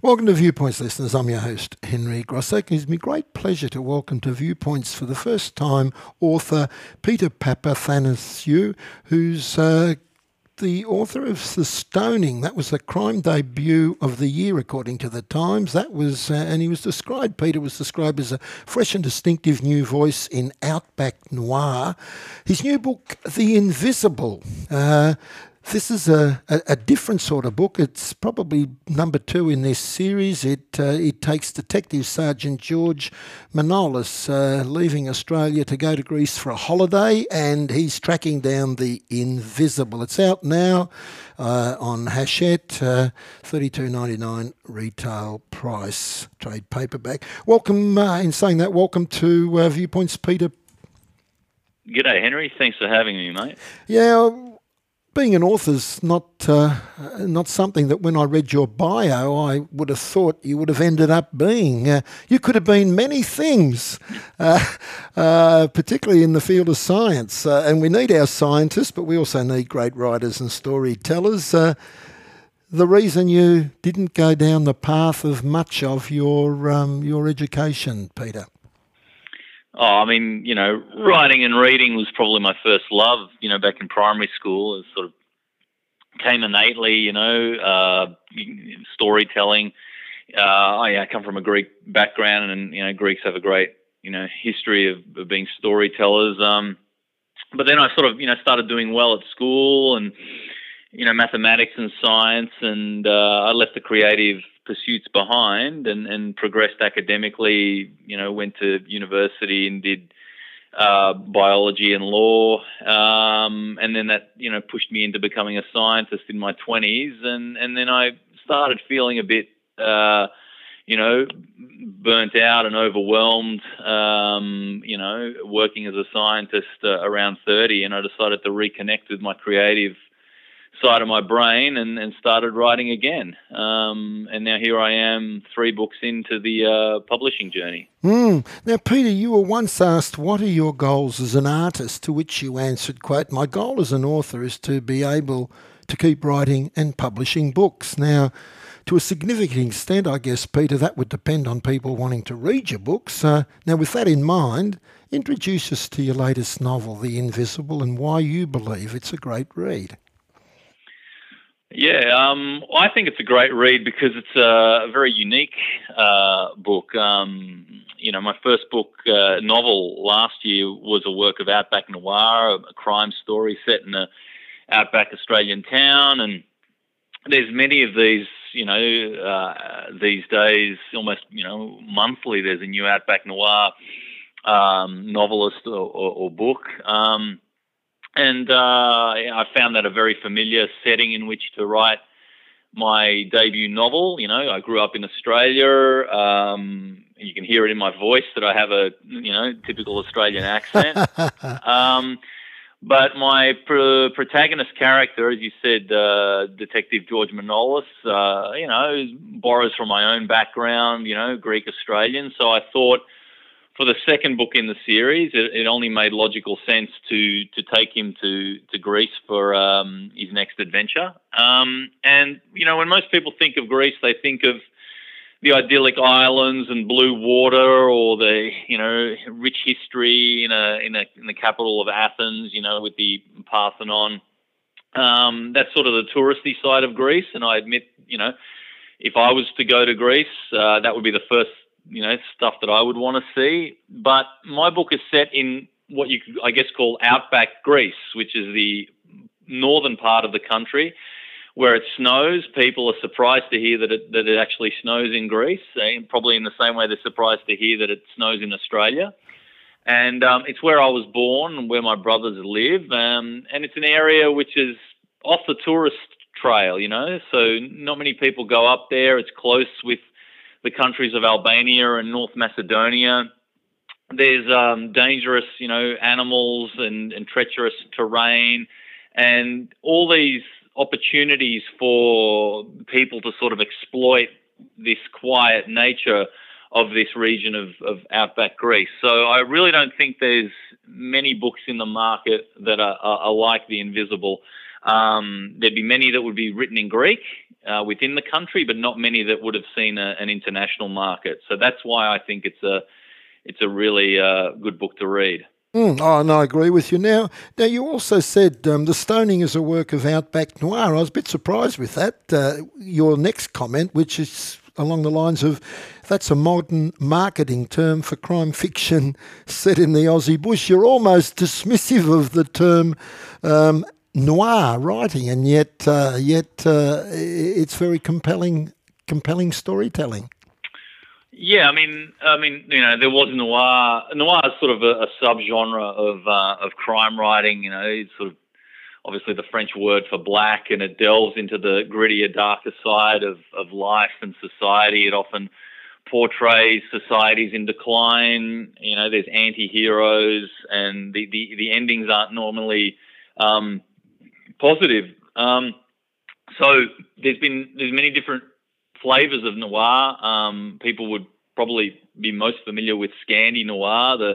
Welcome to Viewpoints, listeners. I'm your host, Henry Grossack. It gives me great pleasure to welcome to Viewpoints for the first time author Peter Papathanasiou, who's uh, the author of The Stoning. That was the crime debut of the year, according to the Times. That was, uh, and he was described, Peter was described as a fresh and distinctive new voice in Outback Noir. His new book, The Invisible, uh, this is a, a, a, different sort of book. It's probably number two in this series. It uh, it takes Detective Sergeant George Manolis uh, leaving Australia to go to Greece for a holiday, and he's tracking down the invisible. It's out now uh, on Hachette, uh, thirty two ninety nine retail price, trade paperback. Welcome. Uh, in saying that, welcome to uh, Viewpoints, Peter. G'day, Henry. Thanks for having me, mate. Yeah being an author's not uh, not something that when I read your bio I would have thought you would have ended up being. Uh, you could have been many things, uh, uh particularly in the field of science. Uh, and we need our scientists, but we also need great writers and storytellers. Uh, the reason you didn't go down the path of much of your um, your education, Peter. Oh, I mean, you know, writing and reading was probably my first love. You know, back in primary school, it sort of came innately. You know, uh, storytelling. Uh, I, I come from a Greek background, and you know, Greeks have a great you know history of, of being storytellers. Um, but then I sort of you know started doing well at school and you know mathematics and science, and uh, I left the creative pursuits behind and, and progressed academically. You know, went to university and did uh, biology and law, um, and then that you know pushed me into becoming a scientist in my twenties, and and then I started feeling a bit. Uh, you know, burnt out and overwhelmed, um, you know, working as a scientist uh, around 30. And I decided to reconnect with my creative side of my brain and, and started writing again. Um, and now here I am, three books into the uh, publishing journey. Mm. Now, Peter, you were once asked, What are your goals as an artist? To which you answered, quote, My goal as an author is to be able to keep writing and publishing books. Now, to a significant extent, I guess, Peter, that would depend on people wanting to read your books. Uh, now, with that in mind, introduce us to your latest novel, The Invisible, and why you believe it's a great read. Yeah, um, I think it's a great read because it's a very unique uh, book. Um, you know, my first book uh, novel last year was a work of outback noir, a crime story set in a outback Australian town, and there's many of these. You know, uh, these days, almost you know, monthly, there's a new outback noir um, novelist or, or, or book. Um, and uh, I found that a very familiar setting in which to write my debut novel. You know, I grew up in Australia. Um, you can hear it in my voice that I have a you know typical Australian accent. um, but my pr- protagonist character, as you said, uh, Detective George Manolis, uh, you know, borrows from my own background. You know, Greek Australian. So I thought for the second book in the series, it, it, only made logical sense to to take him to to Greece for um, his next adventure. Um, and you know, when most people think of Greece, they think of the idyllic islands and blue water, or the you know rich history in a in a in the capital of Athens. You know, with the Parthenon. Um, that's sort of the touristy side of Greece, and I admit, you know, if I was to go to Greece, uh, that would be the first you know, stuff that I would want to see. But my book is set in what you could, I guess, call outback Greece, which is the northern part of the country where it snows. People are surprised to hear that it, that it actually snows in Greece, eh, probably in the same way they're surprised to hear that it snows in Australia. And um, it's where I was born, where my brothers live, um, and it's an area which is off the tourist trail, you know. So not many people go up there. It's close with the countries of Albania and North Macedonia. There's um, dangerous, you know, animals and, and treacherous terrain, and all these opportunities for people to sort of exploit this quiet nature of this region of, of outback Greece. So I really don't think there's many books in the market that are, are, are like The Invisible. Um, there'd be many that would be written in Greek uh, within the country, but not many that would have seen a, an international market. So that's why I think it's a it's a really uh, good book to read. Mm, oh, no, I agree with you. Now, now you also said um, the stoning is a work of outback noir. I was a bit surprised with that. Uh, your next comment, which is along the lines of that's a modern marketing term for crime fiction set in the Aussie bush. You're almost dismissive of the term um, noir writing, and yet uh, yet uh, it's very compelling compelling storytelling. Yeah, I mean, I mean, you know, there was noir. Noir is sort of a, a subgenre of uh, of crime writing. You know, it's sort of obviously the French word for black, and it delves into the grittier, darker side of, of life and society. It often portrays societies in decline. You know, there's anti-heroes, and the, the, the endings aren't normally um, positive. Um, so there's been there's many different flavors of noir. Um, people would probably be most familiar with Scandi Noir, the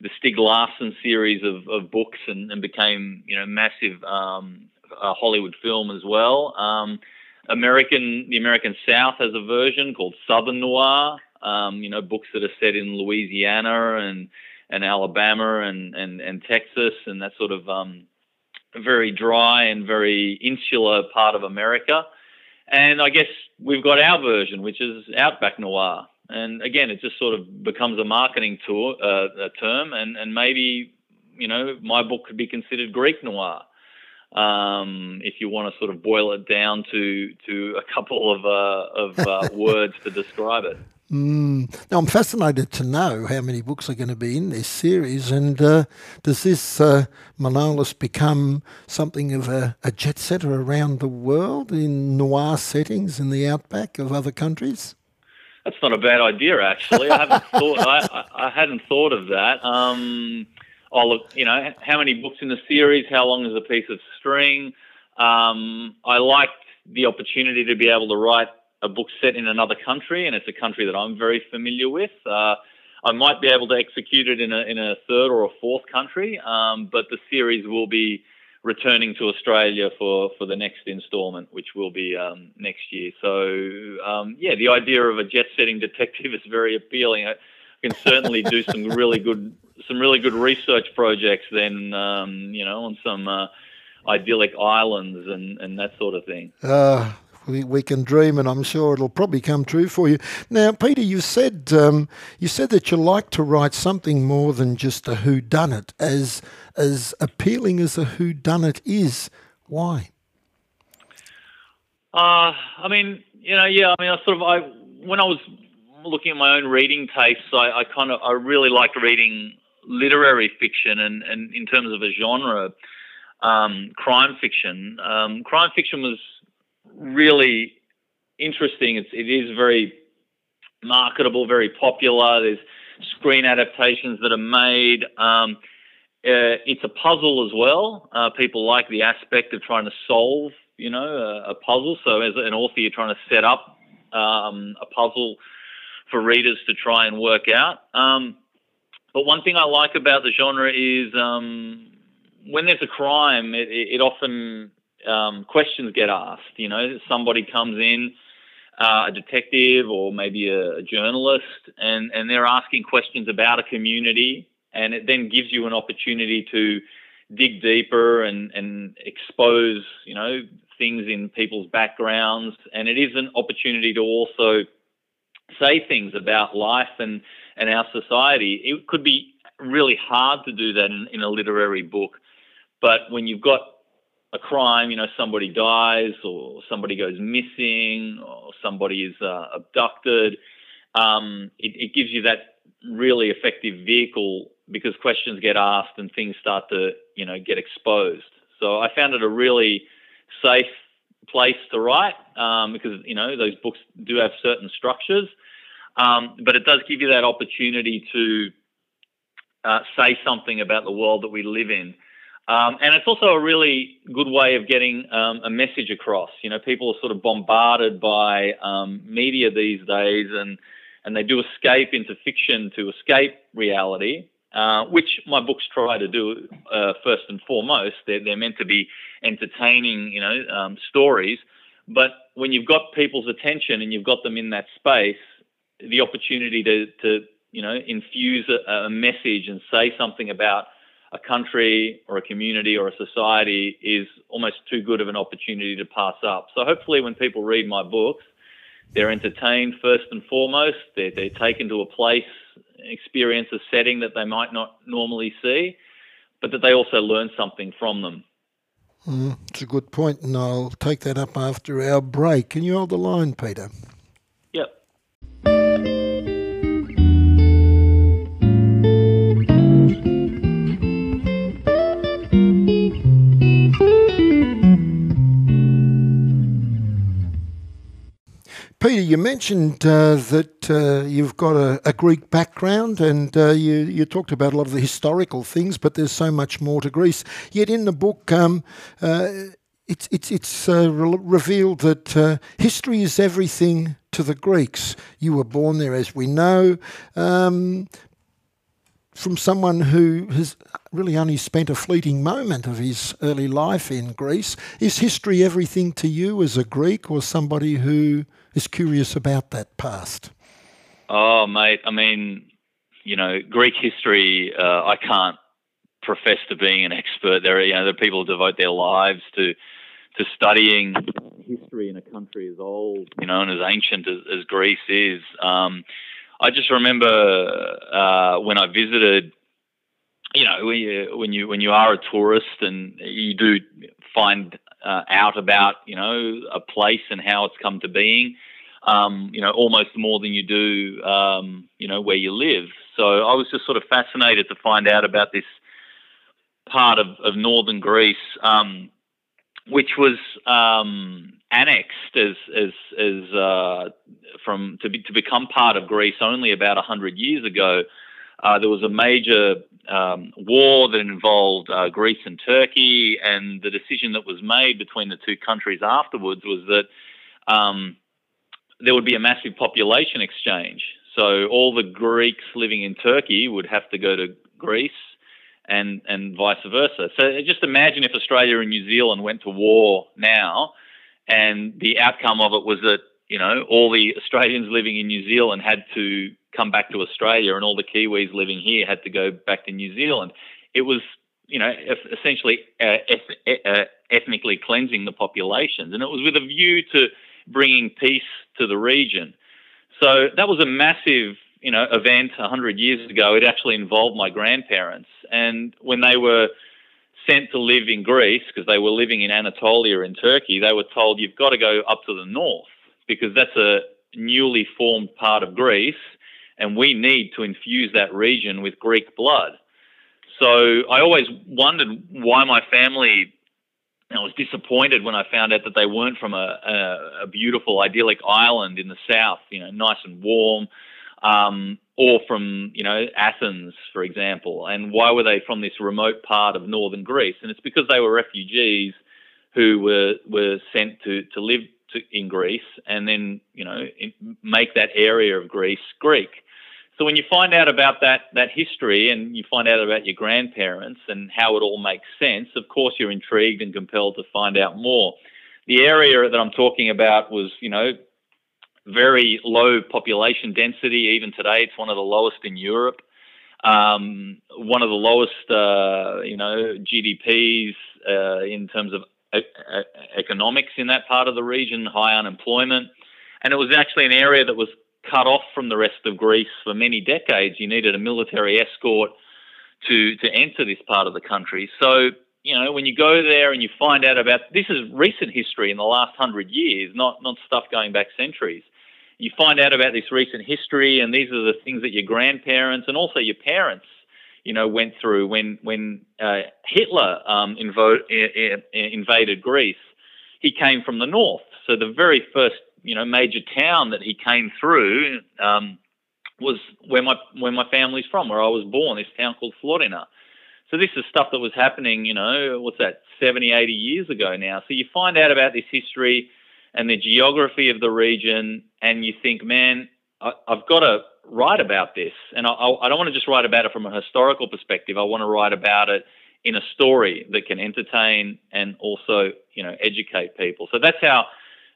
the Stieg Larsson series of, of books and, and became you know massive um, Hollywood film as well. Um, American the American South has a version called Southern Noir. Um, you know books that are set in Louisiana and and Alabama and, and, and Texas and that sort of um, very dry and very insular part of America. And I guess we've got our version, which is Outback Noir. And again, it just sort of becomes a marketing tour, uh, a term, and, and maybe, you know, my book could be considered Greek noir. Um, if you want to sort of boil it down to to a couple of uh, of uh, words to describe it. Mm. Now, I'm fascinated to know how many books are going to be in this series, and uh, does this uh, Manolis become something of a, a, jet setter around the world in noir settings in the outback of other countries? That's not a bad idea, actually. I haven't thought. I, I, hadn't thought of that. Um, oh, look, you know, how many books in the series? How long is a piece of string? Um, I liked the opportunity to be able to write a book set in another country, and it's a country that I'm very familiar with. Uh, I might be able to execute it in a in a third or a fourth country, um, but the series will be returning to Australia for, for the next instalment, which will be um, next year. So, um, yeah, the idea of a jet setting detective is very appealing. I can certainly do some really good some really good research projects then, um, you know, on some uh, idyllic islands and, and that sort of thing. Uh, we, can dream, and I'm sure it'll probably come true for you. Now, Peter, you said um, you said that you like to write something more than just a who done it, as as appealing as a who done it is. Why? Uh, I mean, you know, yeah. I mean, I sort of I when I was looking at my own reading tastes, I, I kind of I really liked reading literary fiction, and and in terms of a genre, um, crime fiction. Um, crime fiction was really interesting. It's, it is very marketable, very popular. There's screen adaptations that are made. Um, uh, it's a puzzle as well. Uh, people like the aspect of trying to solve, you know, a, a puzzle. So as an author, you're trying to set up um, a puzzle for readers to try and work out. Um, but one thing I like about the genre is um, when there's a crime, it, it often um, questions get asked. You know, somebody comes in, uh, a detective or maybe a, a, journalist, and, and they're asking questions about a community, and it then gives you an opportunity to dig deeper and, and expose, you know, things in people's backgrounds, and it is an opportunity to also say things about life and, and our society. It could be really hard to do that in, in a literary book, but when you've got a crime, you know, somebody dies or somebody goes missing or somebody is uh, abducted, um, it, it, gives you that really effective vehicle because questions get asked and things start to, you know, get exposed. So I found it a really safe place to write um, because, you know, those books do have certain structures, um, but it does give you that opportunity to uh, say something about the world that we live in. Um, and it's also a really good way of getting um, a message across. You know, people are sort of bombarded by um, media these days, and and they do escape into fiction to escape reality, uh, which my books try to do uh, first and foremost. They're, they're meant to be entertaining, you know, um, stories. But when you've got people's attention and you've got them in that space, the opportunity to, to you know, infuse a, a message and say something about a country or a community or a society is almost too good of an opportunity to pass up. So hopefully, when people read my books, they're entertained first and foremost. They're, they're taken to a place, experience a setting that they might not normally see, but that they also learn something from them. Mm, it's a good point, and I'll take that up after our break. Can you hold the line, Peter? Mentioned uh, that uh, you've got a, a, Greek background and uh, you, you, talked about a lot of the historical things, but there's so much more to Greece. Yet in the book, um, uh, it's, it's, it's uh, re- revealed that uh, history is everything to the Greeks. You were born there, as we know. Um, from someone who has really only spent a fleeting moment of his early life in Greece. Is history everything to you as a Greek or somebody who is curious about that past? Oh, mate, I mean, you know, Greek history, uh, I can't profess to being an expert. There are, you know, there are people who devote their lives to to studying history in a country as old, you know, and as ancient as, as Greece is. Um, I just remember uh, when I visited. You know, when you, when you when you are a tourist and you do find uh, out about you know a place and how it's come to being, um, you know, almost more than you do um, you know where you live. So I was just sort of fascinated to find out about this part of, of northern Greece, um, which was um, annexed as as as uh, from to be, to become part of Greece only about hundred years ago. Uh, there was a major um, war that involved uh, Greece and Turkey, and the decision that was made between the two countries afterwards was that um, there would be a massive population exchange. So all the Greeks living in Turkey would have to go to Greece, and and vice versa. So just imagine if Australia and New Zealand went to war now and the outcome of it was that, you know, all the Australians living in New Zealand had to come back to Australia and all the Kiwis living here had to go back to New Zealand. It was, you know, essentially uh, uh, ethnically cleansing the populations. And it was with a view to bringing peace to the region. So that was a massive, you know, event 100 years ago. It actually involved my grandparents. And when they were sent to live in Greece because they were living in Anatolia in Turkey, they were told you've got to go up to the north because that's a newly formed part of Greece and we need to infuse that region with Greek blood. So I always wondered why my family. I was disappointed when I found out that they weren't from a, a, a beautiful, idyllic island in the south, you know, nice and warm, um, or from you know Athens, for example. And why were they from this remote part of northern Greece? And it's because they were refugees who were were sent to to live in Greece and then you know make that area of Greece Greek. So when you find out about that that history and you find out about your grandparents and how it all makes sense, of course you're intrigued and compelled to find out more. The area that I'm talking about was, you know, very low population density. Even today, it's one of the lowest in Europe. Um, one of the lowest, uh, you know, GDPs uh, in terms of economics in that part of the region. High unemployment, and it was actually an area that was cut off from the rest of Greece for many decades. You needed a military escort to to enter this part of the country. So you know, when you go there and you find out about this is recent history in the last hundred years, not not stuff going back centuries you find out about this recent history, and these are the things that your grandparents and also your parents, you know, went through when when uh, Hitler um, invo- invaded Greece. He came from the north, so the very first you know major town that he came through um, was where my where my family's from, where I was born. This town called Florina. So this is stuff that was happening, you know, what's that, 70, 80 years ago now. So you find out about this history and the geography of the region, and you think, man, I, have got to write about this, and I, I don't want to just write about it from a historical perspective. I want to write about it in a story that can entertain and also, you know, educate people. So that's how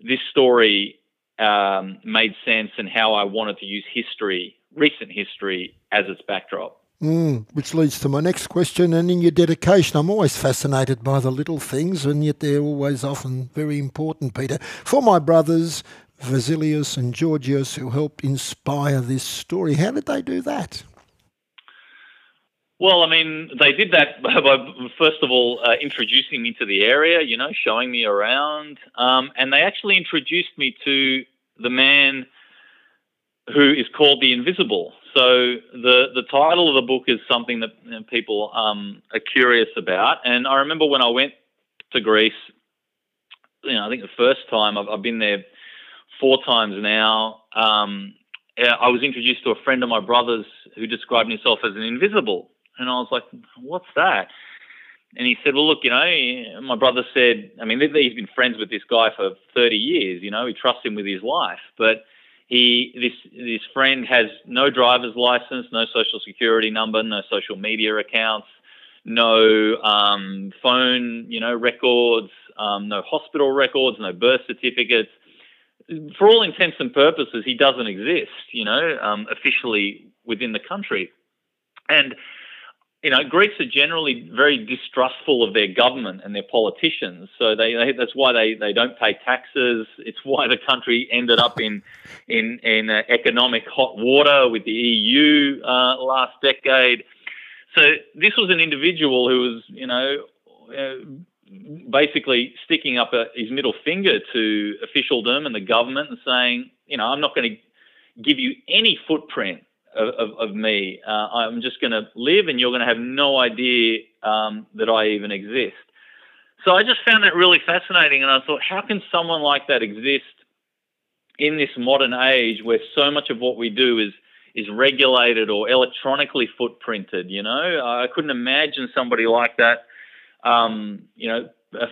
this story um, made sense, and how I wanted to use history, recent history, as its backdrop. Mm, which leads to my next question. And in your dedication, I'm always fascinated by the little things, and yet they're always often very important, Peter. For my brothers, Vasilius and Georgios, who helped inspire this story, how did they do that? Well, I mean, they did that by, first of all, uh, introducing me to the area, you know, showing me around. Um, and they actually introduced me to the man who is called the Invisible. So the the title of the book is something that you know, people um, are curious about. And I remember when I went to Greece, you know, I think the first time I've, I've been there four times now. Um, I was introduced to a friend of my brother's who described himself as an invisible, and I was like, "What's that?" And he said, "Well, look, you know, my brother said. I mean, he's been friends with this guy for 30 years. You know, he trusts him with his life, but." He this this friend has no driver's license, no social security number, no social media accounts, no um, phone you know records, um, no hospital records, no birth certificates. For all intents and purposes, he doesn't exist, you know, um, officially within the country. And you know, Greeks are generally very distrustful of their government and their politicians. So they, they, that's why they, they don't pay taxes. It's why the country ended up in in in uh, economic hot water with the EU uh, last decade. So this was an individual who was, you know, uh, basically sticking up a, his middle finger to officialdom and the government and saying, you know, I'm not going to give you any footprint of, of, of me. Uh, I'm just going to live, and you're going to have no idea um, that I even exist. So I just found that really fascinating, and I thought, how can someone like that exist in this modern age where so much of what we do is is regulated or electronically footprinted? You know, I couldn't imagine somebody like that, um, you know,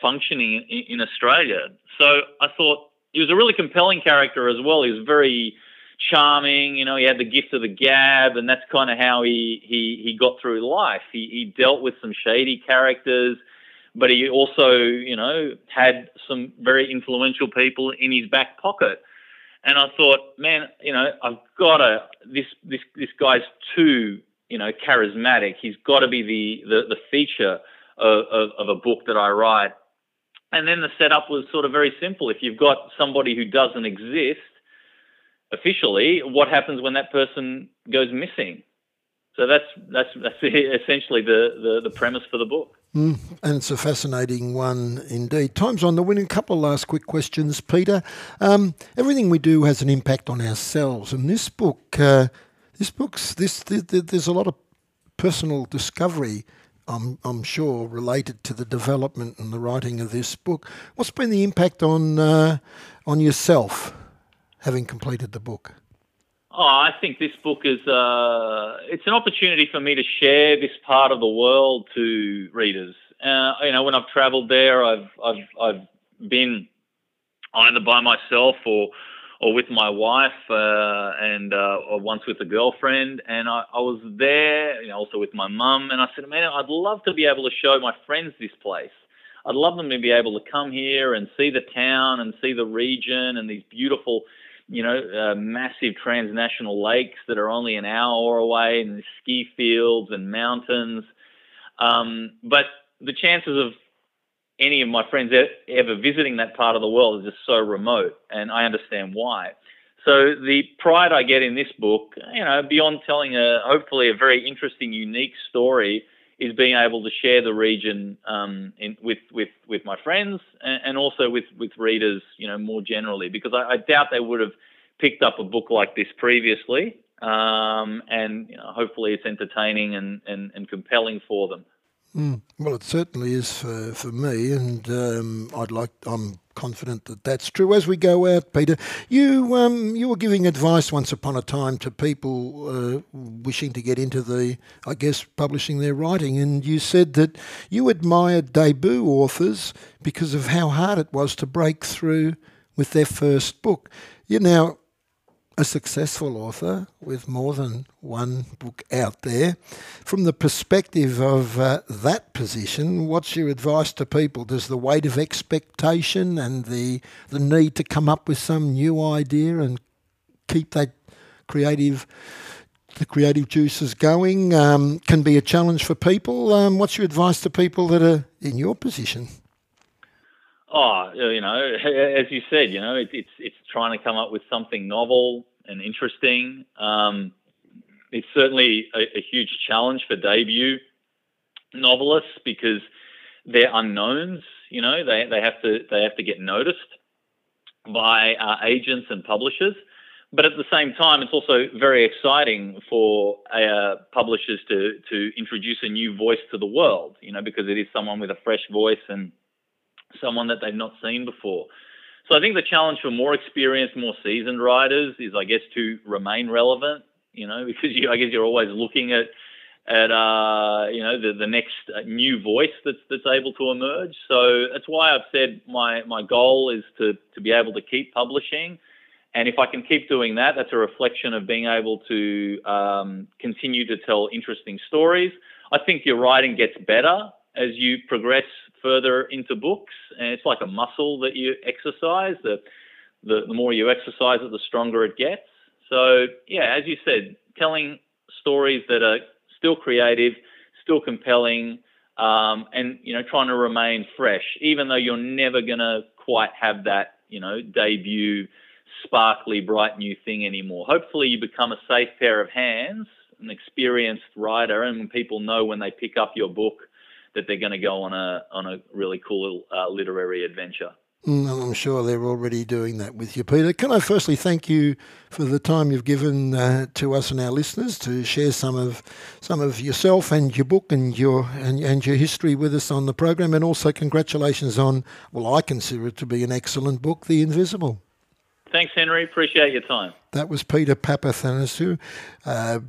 functioning in, in Australia. So I thought he was a really compelling character as well. He was very charming. You know, he had the gift of the gab, and that's kind of how he he he got through life. He he dealt with some shady characters, but he also you know had some very influential people in his back pocket. And I thought, man, you know, I've got to this this this guy's too you know charismatic. He's got to be the the, the feature of, of, a book that I write. And then the setup was sort of very simple. If you've got somebody who doesn't exist officially, what happens when that person goes missing? So that's that's that's essentially the, the, the premise for the book. Mm, and it's a fascinating one indeed. Time's on the winning. Couple last quick questions, Peter. Um, everything we do has an impact on ourselves, and this book, uh, this book's this, this, there's a lot of personal discovery. I'm, I'm sure related to the development and the writing of this book. What's been the impact on uh, on yourself? having completed the book? Oh, I think this book is uh, it's an opportunity for me to share this part of the world to readers. Uh, you know, when I've travelled there, I've I've I've been either by myself or or with my wife uh, and uh, once with a girlfriend, and I, I was there, you know, also with my mum, and I said, man, I'd love to be able to show my friends this place. I'd love them to be able to come here and see the town and see the region and these beautiful you know, uh, massive transnational lakes that are only an hour away, and ski fields and mountains. Um, but the chances of any of my friends ever visiting that part of the world is just so remote, and I understand why. So the pride I get in this book, you know, beyond telling a hopefully a very interesting, unique story, is being able to share the region um, in, with with with my friends and, and, also with with readers, you know, more generally, because I, I doubt they would have picked up a book like this previously, um, and you know, hopefully it's entertaining and, and, and compelling for them. Mm, well, it certainly is for, for me, and um, I'd like I'm confident that that's true. As we go out, Peter, you um, you were giving advice once upon a time to people uh, wishing to get into the, I guess, publishing their writing, and you said that you admired debut authors because of how hard it was to break through with their first book. You now a successful author with more than one book out there. From the perspective of uh, that position, what's your advice to people? Does the weight of expectation and the the need to come up with some new idea and keep that creative the creative juices going um, can be a challenge for people. Um, what's your advice to people that are in your position? Oh, you know, as you said, you know, it, it's it's trying to come up with something novel and interesting. Um, it's certainly a, a, huge challenge for debut novelists because they're unknowns. You know, they they have to they have to get noticed by uh, agents and publishers. But at the same time, it's also very exciting for uh, publishers to to introduce a new voice to the world. You know, because it is someone with a fresh voice and someone that they've not seen before. So I think the challenge for more experienced, more seasoned writers is, I guess, to remain relevant. You know, because you, I guess you're always looking at at uh, you know the the next uh, new voice that's that's able to emerge. So that's why I've said my my goal is to to be able to keep publishing, and if I can keep doing that, that's a reflection of being able to um, continue to tell interesting stories. I think your writing gets better as you progress further into books, and it's like a muscle that you exercise. The, the, the more you exercise it, the stronger it gets. So, yeah, as you said, telling stories that are still creative, still compelling, um, and you know, trying to remain fresh, even though you're never gonna quite have that, you know, debut, sparkly, bright new thing anymore. Hopefully, you become a safe pair of hands, an experienced writer, and people know when they pick up your book that they're going to go on a on a really cool uh, literary adventure. Mm, I'm sure they're already doing that with you, Peter. Can I firstly thank you for the time you've given uh, to us and our listeners to share some of some of yourself and your book and your and, and your history with us on the program, and also congratulations on well, I consider it to be an excellent book, The Invisible. Thanks, Henry. Appreciate your time. That was Peter Papathanasiou. Uh,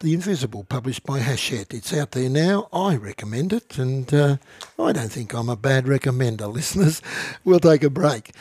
the Invisible, published by Hachette. It's out there now. I recommend it, and uh, I don't think I'm a bad recommender, listeners. We'll take a break.